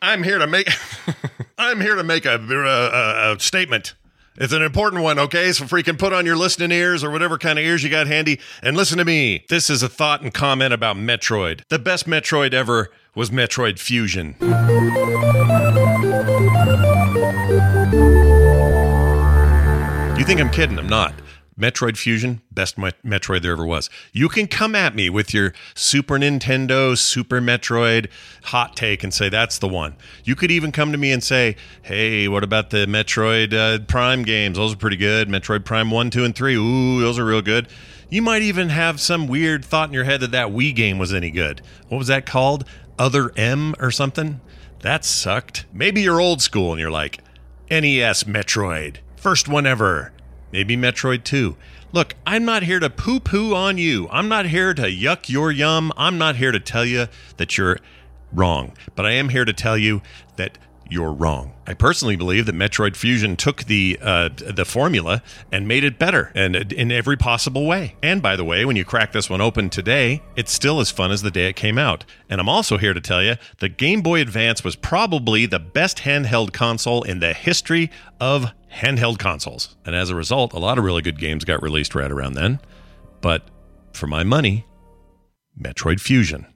I'm here to make I'm here to make a, a, a, statement. It's an important one, okay? So freaking put on your listening ears or whatever kind of ears you got handy and listen to me. This is a thought and comment about Metroid. The best Metroid ever was Metroid Fusion. You think I'm kidding? I'm not. Metroid Fusion, best Metroid there ever was. You can come at me with your Super Nintendo, Super Metroid hot take and say that's the one. You could even come to me and say, hey, what about the Metroid uh, Prime games? Those are pretty good. Metroid Prime 1, 2, and 3. Ooh, those are real good. You might even have some weird thought in your head that that Wii game was any good. What was that called? Other M or something? That sucked. Maybe you're old school and you're like, NES Metroid, first one ever maybe Metroid 2. Look, I'm not here to poo poo on you. I'm not here to yuck your yum. I'm not here to tell you that you're wrong. But I am here to tell you that you're wrong. I personally believe that Metroid Fusion took the uh, the formula and made it better, and in every possible way. And by the way, when you crack this one open today, it's still as fun as the day it came out. And I'm also here to tell you the Game Boy Advance was probably the best handheld console in the history of handheld consoles. And as a result, a lot of really good games got released right around then. But for my money, Metroid Fusion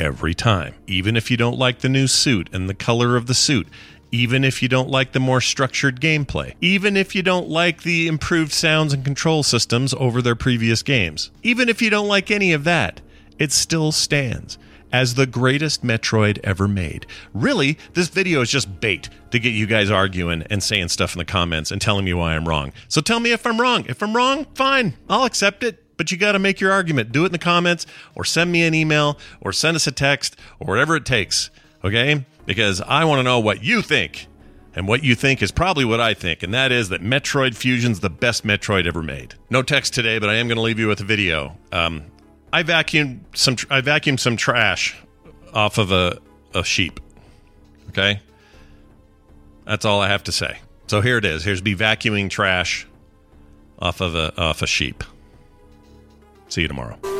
every time. Even if you don't like the new suit and the color of the suit, even if you don't like the more structured gameplay, even if you don't like the improved sounds and control systems over their previous games, even if you don't like any of that, it still stands as the greatest Metroid ever made. Really, this video is just bait to get you guys arguing and saying stuff in the comments and telling me why I'm wrong. So tell me if I'm wrong. If I'm wrong, fine, I'll accept it but you got to make your argument. Do it in the comments or send me an email or send us a text or whatever it takes. Okay? Because I want to know what you think. And what you think is probably what I think, and that is that Metroid Fusion's the best Metroid ever made. No text today, but I am going to leave you with a video. Um, I vacuumed some. I vacuumed some trash off of a, a sheep. Okay, that's all I have to say. So here it is. Here's me vacuuming trash off of a off a sheep. See you tomorrow.